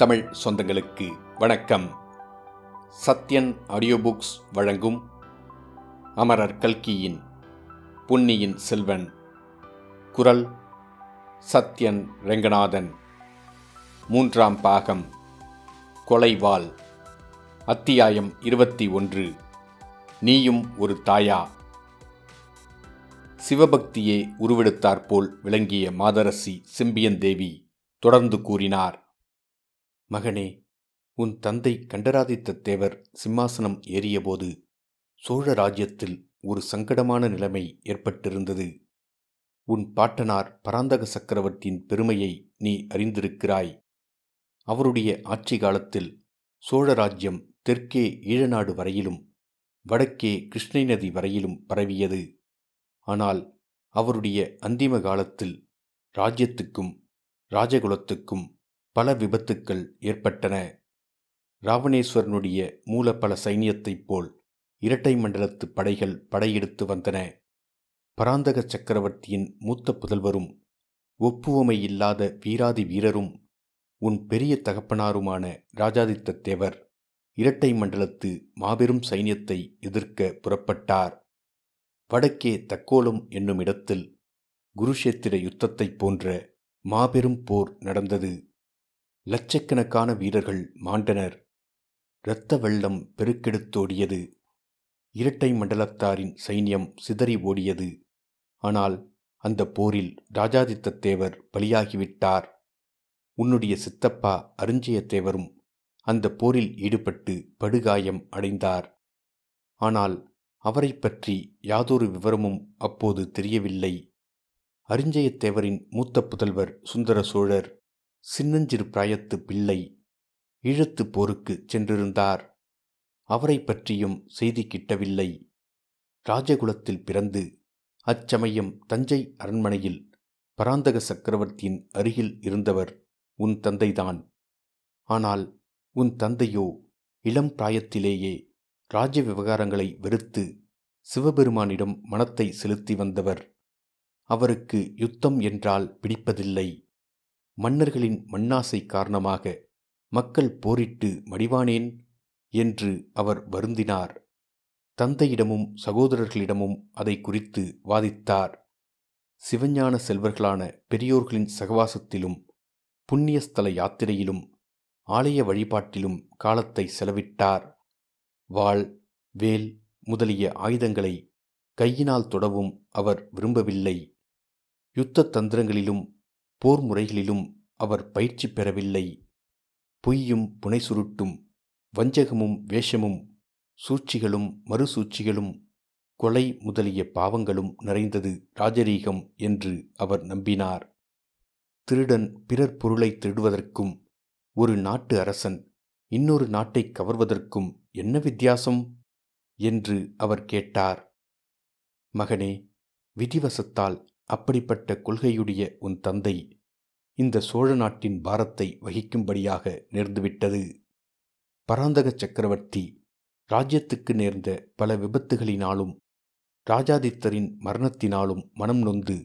தமிழ் சொந்தங்களுக்கு வணக்கம். Sathyan audio books வழங்கும் அமரர் கல்கியின் பொன்னியின் செல்வன் குரல் சத்யன் ரெங்கநாதன். மூன்றாம் பாகம் கொலைவாள் அத்தியாயம் இருபத்தி ஒன்று நீயும் ஒரு தாயா. சிவபக்தியே உருவெடுத்தாற்போல் விளங்கிய மாதரசி செம்பியன் தேவி தொடர்ந்து கூறினார். மகனே உன் தந்தை கண்டராதித்த தேவர் சிம்மாசனம் ஏறியபோது சோழ ராஜ்யத்தில் ஒரு சங்கடமான நிலைமை ஏற்பட்டிருந்தது. உன் பாட்டனார் பராந்தக சக்கரவர்த்தியின் பெருமையை நீ அறிந்திருக்கிறாய். அவருடைய ஆட்சி காலத்தில் சோழ ராஜ்யம் தெற்கே ஈழநாடு வரையிலும் வடக்கே கிருஷ்ணை நதி வரையிலும் பரவியது. ஆனால் அவருடைய அந்திம காலத்தில் ராஜ்யத்துக்கும் ராஜகுலத்துக்கும் பல விபத்துக்கள் ஏற்பட்டன. ராவணேஸ்வரனுடைய மூல பல சைனியத்தைப் போல் இரட்டை மண்டலத்து படைகள் படையெடுத்து வந்தன. பராந்தக சக்கரவர்த்தியின் மூத்த புதல்வரும் ஒப்புவமை இல்லாத வீராதி வீரரும் உன் பெரிய தகப்பனாருமான ராஜாதித்த தேவர் இரட்டை மண்டலத்து மாபெரும் சைன்யத்தை எதிர்க்க புறப்பட்டார். வடக்கே தக்கோலம் என்னும் இடத்தில் குருஷேத்திர யுத்தத்தைப் போன்ற மாபெரும் போர் நடந்தது. லட்சக்கணக்கான வீரர்கள் மாண்டனர். இரத்த வெள்ளம் பெருக்கெடுத்தோடியது. இரட்டை மண்டலத்தாரின் சைன்யம் சிதறி ஓடியது. ஆனால் அந்த போரில் ராஜாதித்த தேவர் பலியாகிவிட்டார். உன்னுடைய சித்தப்பா அருஞ்சயத்தேவரும் அந்த போரில் ஈடுபட்டு படுகாயம் அடைந்தார். ஆனால் அவரை பற்றி யாதொரு விவரமும் அப்போது தெரியவில்லை. அரிஞ்சயத்தேவரின் மூத்த புதல்வர் சுந்தர சோழர் சின்னஞ்சிறு பிராயத்து பிள்ளை ஈழத்துப் போருக்கு சென்றிருந்தார். அவரை பற்றியும் செய்தி கிட்டவில்லை. ராஜகுலத்தில் பிறந்து அச்சமயம் தஞ்சை அரண்மனையில் பராந்தக சக்கரவர்த்தியின் அருகில் இருந்தவர் உன் தந்தைதான். ஆனால் உன் தந்தையோ இளம் பிராயத்திலேயே ராஜ விவகாரங்களை வெறுத்து சிவபெருமானிடம் மனத்தை செலுத்தி வந்தவர். அவருக்கு யுத்தம் என்றால் பிடிப்பதில்லை. மன்னர்களின் மண்ணாசை காரணமாக மக்கள் போரிட்டு மடிவானேன்? என்று அவர் வருந்தினார். தந்தையிடமும் சகோதரர்களிடமும் அதை குறித்து வாதித்தார். சிவஞான செல்வர்களான பெரியோர்களின் சகவாசத்திலும் புண்ணியஸ்தல யாத்திரையிலும் ஆலய வழிபாட்டிலும் காலத்தை செலவிட்டார். வாள் வேல் முதலிய ஆயுதங்களை கையினால் தொடவும் அவர் விரும்பவில்லை. யுத்த தந்திரங்களிலும் போர் முறைகளிலும் அவர் பயிற்சி பெறவில்லை. பொய்யும் புனைசுருட்டும் வஞ்சகமும் வேஷமும் சூழ்ச்சிகளும் மறுசூழ்ச்சிகளும் கொலை முதலிய பாவங்களும் நிறைந்தது ராஜரீகம் என்று அவர் நம்பினார். திருடன் பிறர் பொருளை திருடுவதற்கும் ஒரு நாட்டு அரசன் இன்னொரு நாட்டை கவர்வதற்கும் என்ன வித்தியாசம்? என்று அவர் கேட்டார். மகனே விதிவசத்தால் அப்படிப்பட்ட கொள்கையுடைய உன் தந்தை இந்த சோழ நாட்டின் பாரத்தை வகிக்கும்படியாக நேர்ந்துவிட்டது. பராந்தக சக்கரவர்த்தி ராஜ்யத்துக்கு நேர்ந்த பல விபத்துகளினாலும் ராஜாதித்தரின் மரணத்தினாலும் மனம் நொந்து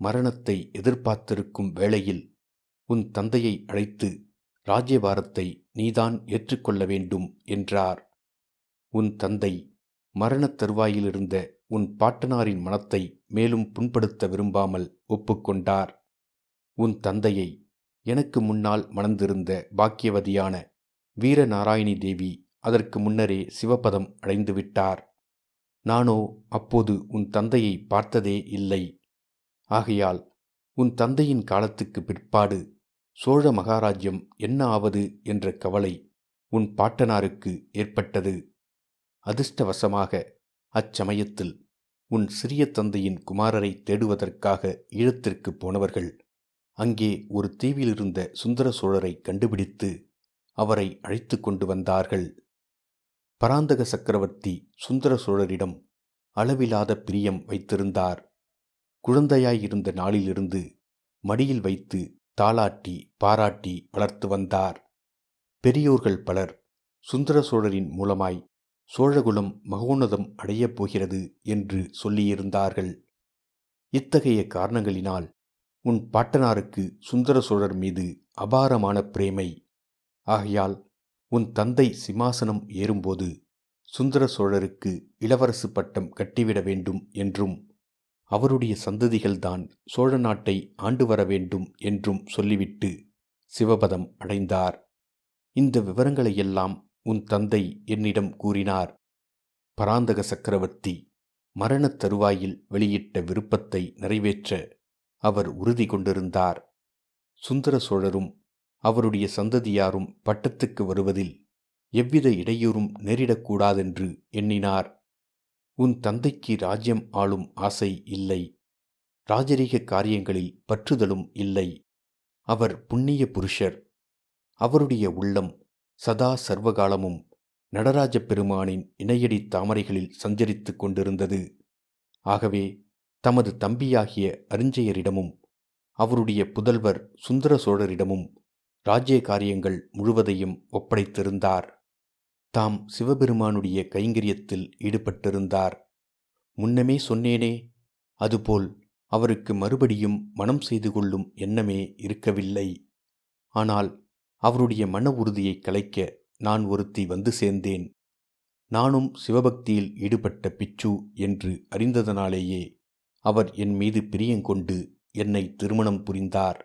மரணத்தை எதிர்பார்த்திருக்கும் வேளையில் உன் தந்தையை அழைத்து ராஜ்யபாரத்தை நீதான் ஏற்றுக்கொள்ள வேண்டும் என்றார். உன் தந்தை மரணத் தருவாயிலிருந்த உன் பாட்டனாரின் மனத்தை மேலும் புண்படுத்த விரும்பாமல் ஒப்புக்கொண்டார். உன் தந்தையை எனக்கு முன்னால் மணந்திருந்த பாக்கியவதியான வீரநாராயணி தேவி அதற்கு முன்னரே சிவபதம் அடைந்துவிட்டார் நானோ அப்போது உன் தந்தையை பார்த்ததே இல்லை. ஆகையால் உன் தந்தையின் காலத்துக்கு பிற்பாடு சோழ மகாராஜ்யம் என்ன ஆவது என்ற கவலை உன் பாட்டனாருக்கு ஏற்பட்டது. அதிர்ஷ்டவசமாக அச்சமயத்தில் உன் சிறிய தந்தையின் குமாரரை தேடுவதற்காக ஈழத்திற்கு போனவர்கள் அங்கே ஒரு தீவிலிருந்த சுந்தர சோழரை கண்டுபிடித்து அவரை அழைத்து கொண்டு வந்தார்கள். பராந்தக சக்கரவர்த்தி சுந்தர சோழரிடம் அளவிலாத பிரியம் வைத்திருந்தார். குழந்தையாயிருந்த நாளிலிருந்து மடியில் வைத்து தாளாட்டி பாராட்டி வளர்த்து வந்தார். பெரியோர்கள் பலர் சுந்தர சோழரின் மூலமாய் சோழகுலம் மகோன்னதம் அடையப் போகிறது என்று சொல்லியிருந்தார்கள். இத்தகைய காரணங்களினால் உன் பாட்டனாருக்கு சுந்தர சோழர் மீது அபாரமான பிரேமை. ஆகையால் உன் தந்தை சிம்மாசனம் ஏறும்போது சுந்தர சோழருக்கு இளவரசு பட்டம் கட்டிவிட வேண்டும் என்றும் அவருடைய சந்ததிகள்தான் சோழ நாட்டை ஆண்டு வர வேண்டும் என்றும் சொல்லிவிட்டு சிவபதம் அடைந்தார். இந்த விவரங்களையெல்லாம் உன் தந்தை என்னிடம் கூறினார். பராந்தக சக்கரவர்த்தி மரணத் தருவாயில் வெளியிட்ட விருப்பத்தை நிறைவேற்ற அவர் உறுதி கொண்டிருந்தார். சுந்தர சோழரும் அவருடைய சந்ததியாரும் பட்டத்துக்கு வருவதில் எவ்வித இடையூறும் நேரிடக்கூடாதென்று எண்ணினார். உன் தந்தைக்கு ராஜ்யம் ஆளும் ஆசை இல்லை. ராஜரீக காரியங்களில் பற்றுதலும் இல்லை. அவர் புண்ணிய புருஷர். அவருடைய உள்ளம் சதா சர்வகாலமும் நடராஜ பெருமானின் இணையடி தாமரைகளில் சஞ்சரித்துக் கொண்டிருந்தது. ஆகவே தமது தம்பியாகிய அருஞ்செயரிடமும் அவருடைய புதல்வர் சுந்தர சோழரிடமும் ராஜ்ய காரியங்கள் முழுவதையும் ஒப்படைத்திருந்தார். தாம் சிவபெருமானுடைய கைங்கரியத்தில் ஈடுபட்டிருந்தார். முன்னமே சொன்னேனே அதுபோல் அவருக்கு மறுபடியும் மனம் செய்து கொள்ளும் எண்ணமே இருக்கவில்லை. ஆனால் அவருடைய மன உறுதியை கலைக்க நான் ஒருத்தி வந்து சேர்ந்தேன். நானும் சிவபக்தியில் ஈடுபட்ட பிச்சு என்று அறிந்ததனாலேயே அவர் என் மீது பிரியங்கொண்டு என்னை திருமணம் புரிந்தார்.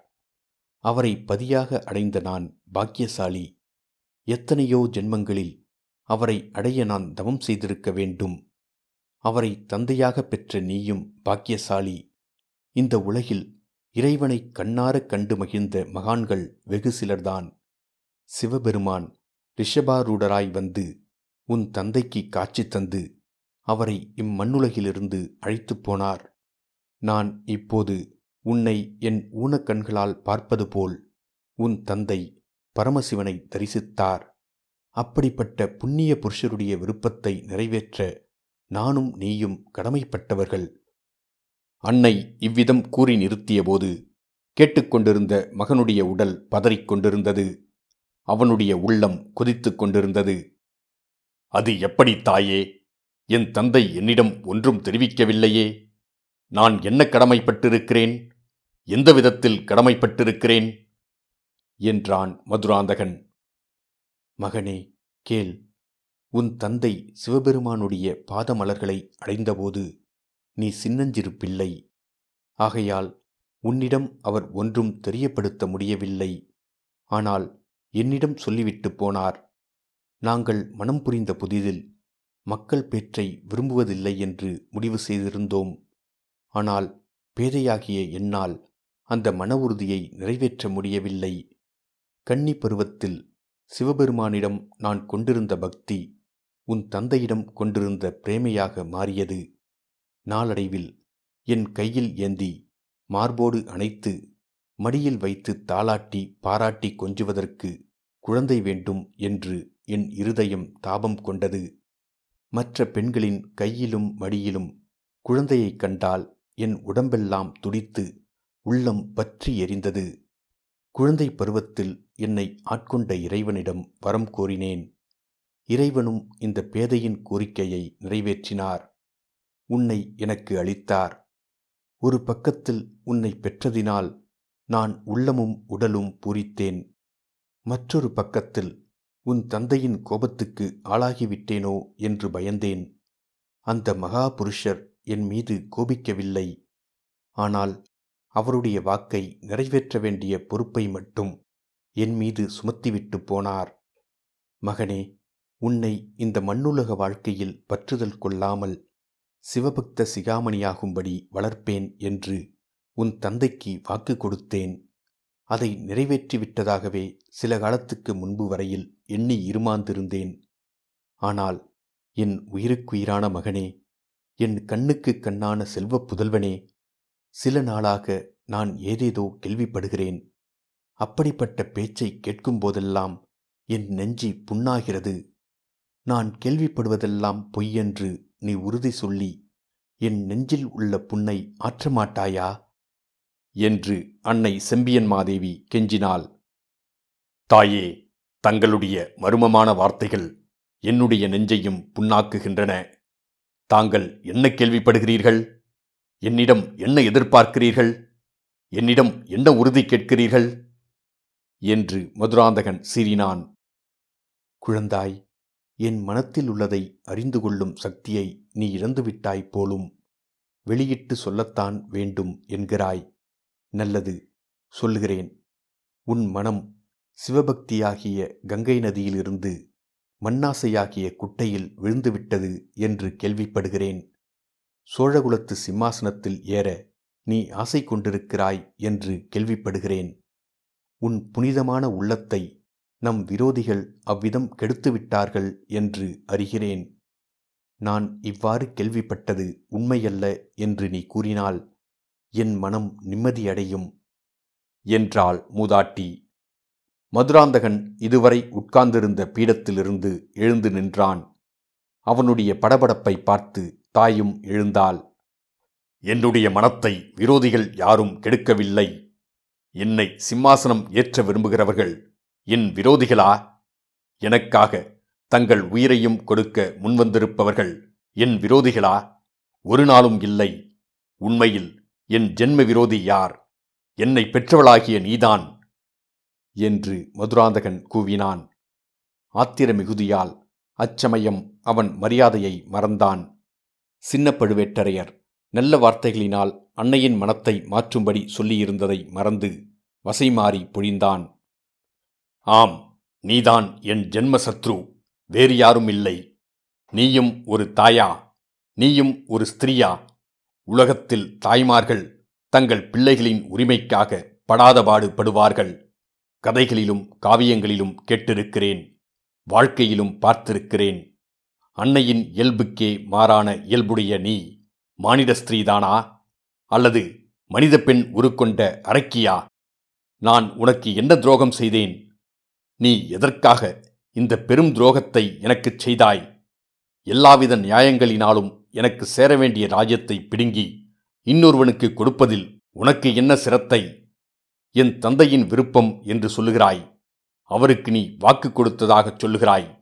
அவரை பதியாக அடைந்த நான் பாக்கியசாலி. எத்தனையோ ஜென்மங்களில் அவரை அடைய நான் தவம் செய்திருக்க வேண்டும். அவரை தந்தையாக பெற்ற நீயும் பாக்கியசாலி. இந்த உலகில் இறைவனை கண்ணாரக் கண்டு மகிழ்ந்த மகான்கள் வெகு சிலர்தான். சிவபெருமான் ரிஷபாரூடராய் வந்து உன் தந்தைக்கு காட்சி தந்து அவரை இம்மண்ணுலகிலிருந்து அழைத்துப் போனார். நான் இப்போது உன்னை என் ஊனக்கண்களால் பார்ப்பது போல் உன் தந்தை பரமசிவனை தரிசித்தார். அப்படிப்பட்ட புண்ணிய புருஷருடைய விருப்பத்தை நிறைவேற்ற நானும் நீயும் கடமைப்பட்டவர்கள். அன்னை இவ்விதம் கூறி நிறுத்தியபோது கேட்டுக்கொண்டிருந்த மகனுடைய உடல் பதறிக் கொண்டிருந்தது அவனுடைய உள்ளம் கொதித்துக் கொண்டிருந்தது. அது எப்படி தாயே? என் தந்தை என்னிடம் ஒன்றும் தெரிவிக்கவில்லையே. நான் என்ன கடமைப்பட்டிருக்கிறேன்? எந்த விதத்தில் கடமைப்பட்டிருக்கிறேன்? என்றான் மதுராந்தகன். மகனே கேள். உன் தந்தை சிவபெருமானுடைய பாதமலர்களை அடைந்தபோது நீ சின்னஞ்சிறு பிள்ளை ஆகையால் உன்னிடம் அவர் ஒன்றும் தெரியப்படுத்த முடியவில்லை. ஆனால் என்னிடம் சொல்லிவிட்டு போனார். நாங்கள் மனம் புரிந்த புதிதில் மக்கள் பேற்றை விரும்புவதில்லை என்று முடிவு செய்திருந்தோம். ஆனால் பேதையாகிய என்னால் அந்த மன உறுதியை நிறைவேற்ற முடியவில்லை. கன்னி பருவத்தில் சிவபெருமானிடம் நான் கொண்டிருந்த பக்தி உன் தந்தையிடம் கொண்டிருந்த பிரேமையாக மாறியது. நாளடைவில் என் கையில் ஏந்தி மார்போடு அணைத்து மடியில் வைத்து தாளாட்டி பாராட்டி கொஞ்சுவதற்கு குழந்தை வேண்டும் என்று என் இருதயம் தாபம் கொண்டது. மற்ற பெண்களின் கையிலும் மடியிலும் குழந்தையைக் கண்டால் என் உடம்பெல்லாம் துடித்து உள்ளம் பற்றி எரிந்தது. குழந்தை பருவத்தில் என்னை ஆட்கொண்ட இறைவனிடம் வரம் கோரினேன். இறைவனும் இந்த பேதையின் கோரிக்கையை நிறைவேற்றினார். உன்னை எனக்கு அளித்தார். ஒரு பக்கத்தில் உன்னை பெற்றதினால் நான் உள்ளமும் உடலும் பூரித்தேன். மற்றொரு பக்கத்தில் உன் தந்தையின் கோபத்துக்கு ஆளாகிவிட்டேனோ? என்று பயந்தேன். அந்த மகா புருஷர் என் மீது கோபிக்கவில்லை. ஆனால் அவருடைய வாக்கை நிறைவேற்ற வேண்டிய பொறுப்பை மட்டும் என் மீது சுமத்திவிட்டு போனார். மகனே உன்னை இந்த மண்ணுலக வாழ்க்கையில் பற்றுதல் கொள்ளாமல் சிவபக்த சிகாமணியாகும்படி வளர்ப்பேன் என்று உன் தந்தைக்கு வாக்கு கொடுத்தேன். அதை நிறைவேற்றிவிட்டதாகவே சில காலத்துக்கு முன்பு வரையில் எண்ணி இருமாந்திருந்தேன். ஆனால் என் உயிருக்குயிரான மகனே என் கண்ணுக்கு கண்ணான செல்வ புதல்வனே சில நாளாக நான் ஏதேதோ கேள்விப்படுகிறேன். அப்படிப்பட்ட பேச்சை கேட்கும்போதெல்லாம் என் நெஞ்சி புண்ணாகிறது. நான் கேள்விப்படுவதெல்லாம் பொய்யென்று நீ உறுதி சொல்லி என் நெஞ்சில் உள்ள புண்ணை ஆற்றமாட்டாயா? என்று அன்னை செம்பியன் மாதேவி கெஞ்சினாள். தாயே தங்களுடைய மர்மமான வார்த்தைகள் என்னுடைய நெஞ்சையும் புண்ணாக்குகின்றன. தாங்கள் என்ன கேள்விப்படுகிறீர்கள்? என்னிடம் என்ன எதிர்பார்க்கிறீர்கள்? என்னிடம் என்ன உறுதி கேட்கிறீர்கள்? என்று மதுராந்தகன் சீறினான். குழந்தாய் என் மனத்தில் உள்ளதை அறிந்து கொள்ளும் சக்தியை நீ இழந்துவிட்டாய் போலும். வெளியிட்டு சொல்லத்தான் வேண்டும் என்கிறாய். நல்லது சொல்லுகிறேன். உன் மனம் சிவபக்தியாகிய கங்கை நதியிலிருந்து மண்ணாசையாகிய குட்டையில் விழுந்துவிட்டது என்று கேள்விப்படுகிறேன். சோழகுலத்து சிம்மாசனத்தில் ஏற நீ ஆசை கொண்டிருக்கிறாய் என்று கேள்விப்படுகிறேன். உன் புனிதமான உள்ளத்தை நம் விரோதிகள் அவ்விதம் கெடுத்துவிட்டார்கள் என்று அறிகிறேன். நான் இவ்வாறு கேள்விப்பட்டது உண்மையல்ல என்று நீ கூறினால் என் மனம் நிம்மதியடையும் என்றாள் மூதாட்டி. மதுராந்தகன் இதுவரை உட்கார்ந்திருந்த பீடத்திலிருந்து எழுந்து நின்றான். அவனுடைய படபடப்பை பார்த்து தாயும் எழுந்தாள். என்னுடைய மனத்தை விரோதிகள் யாரும் கெடுக்கவில்லை. என்னை சிம்மாசனம் ஏற்ற விரும்புகிறவர்கள் என் விரோதிகளா? எனக்காக தங்கள் உயிரையும் கொடுக்க முன்வந்திருப்பவர்கள் என் விரோதிகளா? ஒரு நாளும் இல்லை. உண்மையில் என் ஜென்ம விரோதி யார்? என்னை பெற்றவளாகிய நீதான் என்று மதுராந்தகன் கூவினான். ஆத்திர மிகுதியால் அச்சமயம் அவன் மரியாதையை மறந்தான். சின்ன பழுவேட்டரையர் நல்ல வார்த்தைகளினால் அன்னையின் மனத்தை மாற்றும்படி சொல்லியிருந்ததை மறந்து வசைமாறி பொழிந்தான். ஆம் நீதான் என் ஜென்ம சத்ரு வேறு யாரும் இல்லை நீயும் ஒரு தாயா நீயும் ஒரு ஸ்திரீயா? உலகத்தில் தாய்மார்கள் தங்கள் பிள்ளைகளின் உரிமைக்காக படாதபாடு படுவார்கள். கதைகளிலும் காவியங்களிலும் கேட்டிருக்கிறேன். வாழ்க்கையிலும் பார்த்திருக்கிறேன். அன்னையின் இயல்புக்கே மாறான இயல்புடைய நீ மானிட ஸ்திரீதானா? அல்லது மனித பெண் உருக்கொண்ட அரக்கியா? நான் உனக்கு என்ன துரோகம் செய்தேன்? நீ எதற்காக இந்த பெரும் துரோகத்தை எனக்குச் செய்தாய்? எல்லாவித நியாயங்களினாலும் எனக்கு சேர வேண்டிய ராஜ்யத்தை பிடுங்கி இன்னொருவனுக்கு கொடுப்பதில் உனக்கு என்ன சிரத்தை? என் தந்தையின் விருப்பம் என்று சொல்லுகிறாய். அவருக்கு நீ வாக்கு கொடுத்ததாகச் சொல்லுகிறாய்.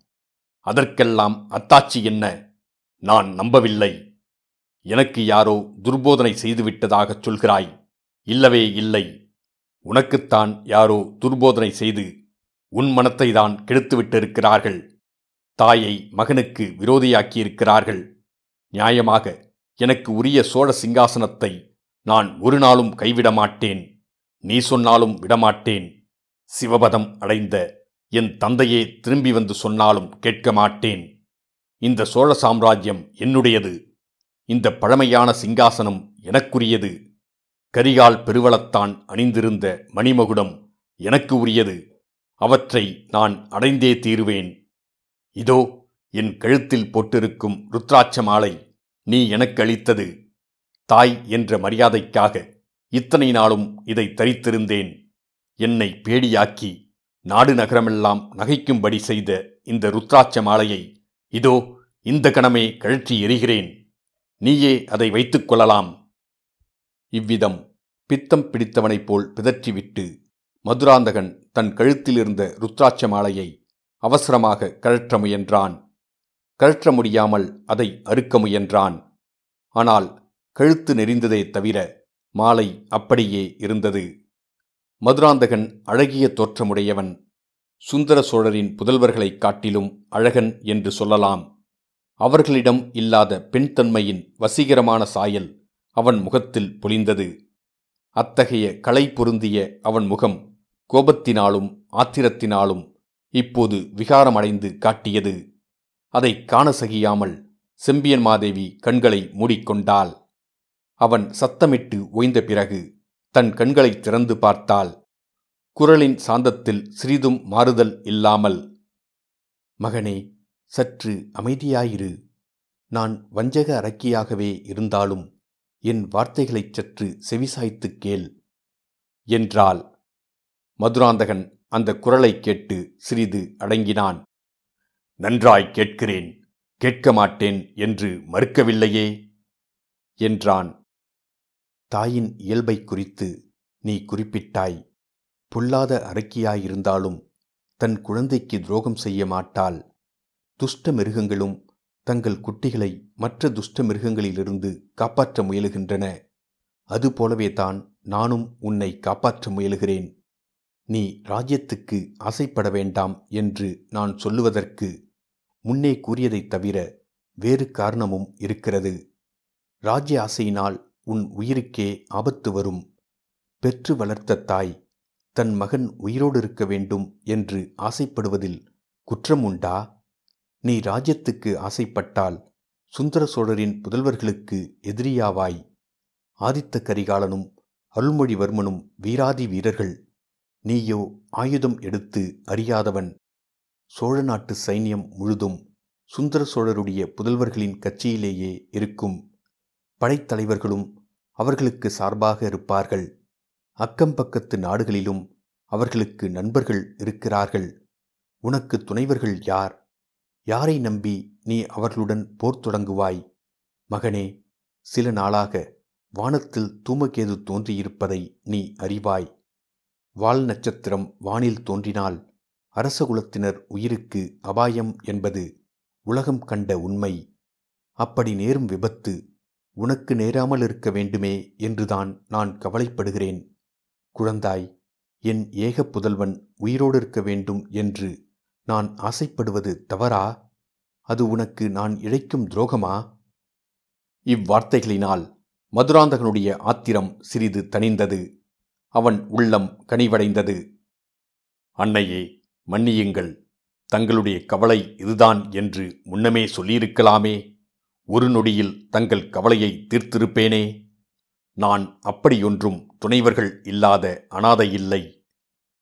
அதற்கெல்லாம் அத்தாட்சி என்ன? நான் நம்பவில்லை. எனக்கு யாரோ துர்போதனை செய்துவிட்டதாகச் சொல்கிறாய். இல்லவே இல்லை. உனக்குத்தான் யாரோ துர்போதனை செய்து உன் மனத்தை தான் கெடுத்துவிட்டிருக்கிறார்கள். தாயை மகனுக்கு விரோதியாக்கியிருக்கிறார்கள். நியாயமாக எனக்கு உரிய சோழ சிங்காசனத்தை நான் ஒரு நாளும் கைவிட மாட்டேன். நீ சொன்னாலும் விடமாட்டேன். சிவபதம் அடைந்த என் தந்தையே திரும்பி வந்து சொன்னாலும் கேட்க மாட்டேன். இந்த சோழ சாம்ராஜ்யம் என்னுடையது? இந்த பழமையான சிங்காசனம் எனக்குரியது? கரிகால் பெருவளத்தான் அணிந்திருந்த மணிமகுடம் எனக்கு உரியது. அவற்றை நான் அடைந்தே தீருவேன். இதோ என் கழுத்தில் போட்டிருக்கும் ருத்ராட்ச மாலை. நீ எனக்கு அளித்தது தாய் என்ற மரியாதைக்காக இத்தனை நாளும் இதை தரித்திருந்தேன். என்னை பேடியாக்கி நாடு நகரமெல்லாம் நகைக்கும்படி செய்த இந்த ருத்ராட்ச மாலையை இதோ இந்த கணமே கழற்றி எறிகிறேன். நீயே அதை வைத்துக் கொள்ளலாம். இவ்விதம் பித்தம் பிடித்தவனைப் போல் பிதற்றிவிட்டு மதுராந்தகன் தன் கழுத்திலிருந்த ருத்ராட்ச மாலையை அவசரமாக கழற்ற முயன்றான். கழற்ற முடியாமல் அதை அறுக்க முயன்றான். ஆனால் கழுத்து நெறிந்ததே தவிர மாலை அப்படியே இருந்தது. மதுராந்தகன் அழகிய தோற்றமுடையவன் சுந்தர சோழரின் புதல்வர்களைக் காட்டிலும் அழகன் என்று சொல்லலாம். அவர்களிடம் இல்லாத பெண்தன்மையின் வசீகரமான சாயல் அவன் முகத்தில் பொலிந்தது. அத்தகைய களை பொருந்திய அவன் முகம் கோபத்தினாலும் ஆத்திரத்தினாலும் இப்போது விகாரமடைந்து காட்டியது. அதை காண சகியாமல் செம்பியன் மாதேவி கண்களை மூடிக்கொண்டாள். அவன் சத்தமிட்டு ஓய்ந்த பிறகு தன் கண்களை திறந்து பார்த்தாள். குரலின் சாந்தத்தில் சிறிதும் மாறுதல் இல்லாமல் மகனே சற்று அமைதியாயிரு. நான் வஞ்சக அரக்கியாகவே இருந்தாலும் என் வார்த்தைகளைச் சற்று செவிசாய்த்துக் கேள் என்றாள். மதுராந்தகன் அந்த குரலைக் கேட்டு சிறிது அடங்கினான். நன்றாய் கேட்கிறேன் கேட்க மாட்டேன் என்று மறுக்கவில்லையே? என்றான். தாயின் இயல்பை குறித்து நீ குறிப்பிட்டாய் பொல்லாத அரக்கியாயிருந்தாலும் தன் குழந்தைக்கு துரோகம் செய்ய மாட்டாள் துஷ்ட மிருகங்களும் தங்கள் குட்டிகளை மற்ற துஷ்ட மிருகங்களிலிருந்து காப்பாற்ற முயலுகின்றன. அதுபோலவே தான் நானும் உன்னை காப்பாற்ற முயலுகிறேன். நீ ராஜ்யத்துக்கு ஆசைப்பட வேண்டாம் என்று நான் சொல்லுவதற்கு முன்னே கூறியதைத் தவிர வேறு காரணமும் இருக்கிறது. ராஜ்ய ஆசையினால் உன் உயிருக்கே ஆபத்து வரும். பெற்று வளர்த்த தாய் தன் மகன் உயிரோடு இருக்க வேண்டும் என்று ஆசைப்படுவதில் குற்றம் உண்டா? நீ ராஜ்யத்துக்கு ஆசைப்பட்டால் சுந்தர சோழரின் புதல்வர்களுக்கு எதிரியாவாய். ஆதித்த கரிகாலனும் அருள்மொழிவர்மனும் வீராதி வீரர்கள். நீயோ ஆயுதம் எடுத்து அறியாதவன். சோழ நாட்டு சைன்யம் முழுதும் சுந்தர சோழருடைய புதல்வர்களின் கட்சியிலேயே இருக்கும். படைத்தலைவர்களும் அவர்களுக்கு சார்பாக இருப்பார்கள். அக்கம் பக்கத்து நாடுகளிலும் அவர்களுக்கு நண்பர்கள் இருக்கிறார்கள். உனக்கு துணைவர்கள் யார்? யாரை நம்பி நீ அவர்களுடன் போர் தொடங்குவாய்? மகனே சில நாளாக வானத்தில் தூமகேது தோன்றியிருப்பதை நீ அறிவாய். வால் நட்சத்திரம் வானில் தோன்றினால் அரசகுலத்தினர் உயிருக்கு அபாயம் என்பது உலகம் கண்ட உண்மை. அப்படி நேரும் விபத்து உனக்கு நேராமல் இருக்க வேண்டுமே என்றுதான் நான் கவலைப்படுகிறேன். குழந்தாய் என் ஏக புதல்வன் உயிரோடு இருக்க வேண்டும் என்று நான் ஆசைப்படுவது தவறா? அது உனக்கு நான் இழைக்கும் துரோகமா? இவ்வார்த்தைகளினால் மதுராந்தகனுடைய ஆத்திரம் சிறிது தணிந்தது. அவன் உள்ளம் கனிவடைந்தது. அன்னையே மன்னியுங்கள். தங்களுடைய கவலை இதுதான் என்று முன்னமே சொல்லியிருக்கலாமே. ஒரு நொடியில் தங்கள் கவலையை தீர்த்திருப்பேனே. நான் அப்படியொன்றும் துணைவர்கள் இல்லாத அனாதை இல்லை.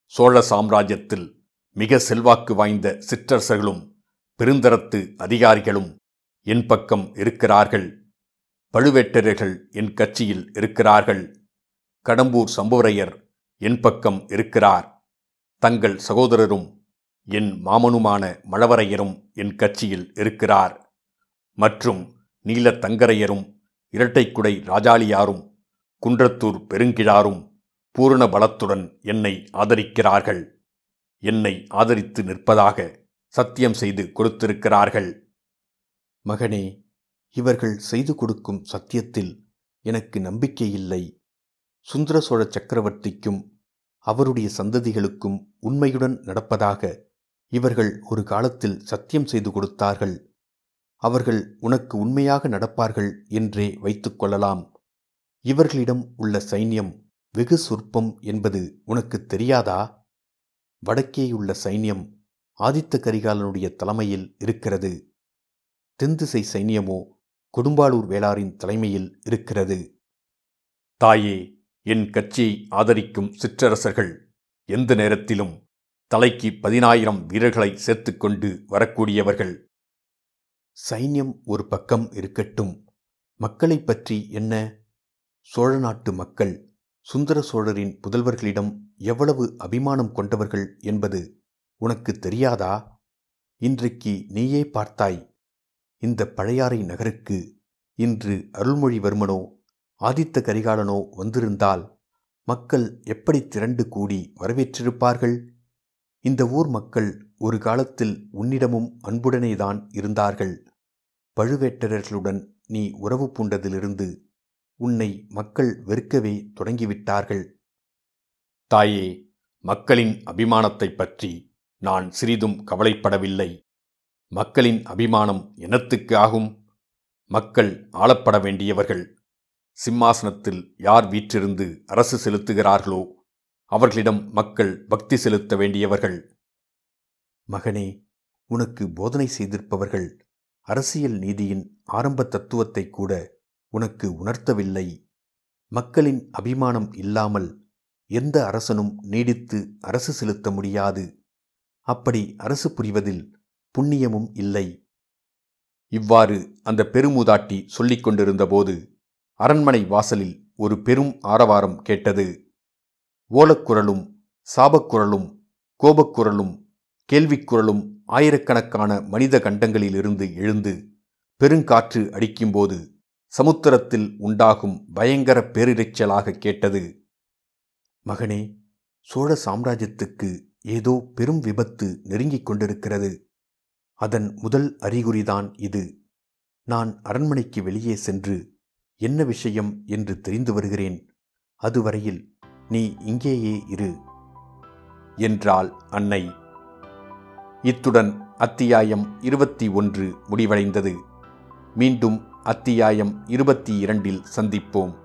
சோழ சாம்ராஜ்யத்தில் மிக செல்வாக்கு வாய்ந்த சிற்றரசர்களும் பெருந்தரத்து அதிகாரிகளும் என் பக்கம் இருக்கிறார்கள். பழுவேட்டரர்கள் என் கட்சியில் இருக்கிறார்கள். கடம்பூர் சம்புவரையர் என் பக்கம் இருக்கிறார். தங்கள் சகோதரரும் என் மாமனுமான மழவரையரும் என் கட்சியில் இருக்கிறார். மற்றும் நீலத்தங்கரையரும் இரட்டைக்குடை ராஜாளியாரும் குன்றத்தூர் பெருங்கிழாரும் பூரண பலத்துடன் என்னை ஆதரிக்கிறார்கள். என்னை ஆதரித்து நிற்பதாக சத்தியம் செய்து கொடுத்திருக்கிறார்கள். மகனே இவர்கள் செய்து கொடுக்கும் சத்தியத்தில் எனக்கு நம்பிக்கையில்லை சுந்தர சோழ சக்கரவர்த்திக்கும் அவருடைய சந்ததிகளுக்கும் உண்மையுடன் நடப்பதாக இவர்கள் ஒரு காலத்தில் சத்தியம் செய்து கொடுத்தார்கள். அவர்கள் உனக்கு உண்மையாக நடப்பார்கள் என்றே வைத்துக்கொள்ளலாம் இவர்களிடம் உள்ள சைன்யம் வெகு சொற்பம் என்பது உனக்கு தெரியாதா? வடக்கேயுள்ள சைன்யம் ஆதித்த கரிகாலனுடைய தலைமையில் இருக்கிறது. தென்திசை சைன்யமோ கொடும்பாளூர் வேளாரின் தலைமையில் இருக்கிறது. தாயே என் கட்சியை ஆதரிக்கும் சிற்றரசர்கள் எந்த நேரத்திலும் தலைக்கு பதினாயிரம் வீரர்களை சேர்த்துக்கொண்டு வரக்கூடியவர்கள். சைன்யம் ஒரு பக்கம் இருக்கட்டும். மக்களைப் பற்றி என்ன? சோழ நாட்டு மக்கள் சுந்தர சோழரின் புதல்வர்களிடம் எவ்வளவு அபிமானம் கொண்டவர்கள் என்பது உனக்கு தெரியாதா? இன்றைக்கு நீயே பார்த்தாய். இந்த பழையாறை நகருக்கு இன்று அருள்மொழிவர்மனோ ஆதித்த கரிகாலனோ வந்திருந்தால் மக்கள் எப்படி திரண்டு கூடி வரவேற்றிருப்பார்கள்? இந்த ஊர் மக்கள் ஒரு காலத்தில் உன்னிடமும் அன்புடனேதான் இருந்தார்கள். பழுவேட்டரர்களுடன் நீ உறவு பூண்டதிலிருந்து உன்னை மக்கள் வெறுக்கவே தொடங்கிவிட்டார்கள். தாயே மக்களின் அபிமானத்தைப் பற்றி நான் சிறிதும் கவலைப்படவில்லை. மக்களின் அபிமானம் எனத்துக்கு ஆகும். மக்கள் ஆளப்பட வேண்டியவர்கள் சிம்மாசனத்தில் யார் வீற்றிருந்து அரசு செலுத்துகிறார்களோ அவர்களிடம் மக்கள் பக்தி செலுத்த வேண்டியவர்கள். மகனே உனக்கு போதனை செய்திருப்பவர்கள் அரசியல் நீதியின் ஆரம்ப தத்துவத்தை கூட உனக்கு உணர்த்தவில்லை. மக்களின் அபிமானம் இல்லாமல் எந்த அரசனும் நீடித்து அரசு செலுத்த முடியாது. அப்படி அரசு புரிவதில் புண்ணியமும் இல்லை. இவ்வாறு அந்த பெருமூதாட்டி சொல்லிக் கொண்டிருந்தபோது அரண்மனை வாசலில் ஒரு பெரும் ஆரவாரம் கேட்டது. ஓலக்குரலும் சாபக்குரலும் கோபக்குரலும் கேள்விக்குரலும் ஆயிரக்கணக்கான மனித கண்டங்களிலிருந்து எழுந்து பெருங்காற்று அடிக்கும்போது சமுத்திரத்தில் உண்டாகும் பயங்கர பேரிரைச்சலாக கேட்டது. மகனே சோழ சாம்ராஜ்யத்துக்கு ஏதோ பெரும் விபத்து நெருங்கிக் கொண்டிருக்கிறது. அதன் முதல் அறிகுறிதான் இது. நான் அரண்மனைக்கு வெளியே சென்று என்ன விஷயம் என்று தெரிந்து வருகிறேன்? அதுவரையில் நீ இங்கேயே இரு. என்றாள் அன்னை. இத்துடன் அத்தியாயம் இருபத்தி ஒன்று முடிவடைந்தது. மீண்டும் அத்தியாயம் இருபத்தி இரண்டில் சந்திப்போம்.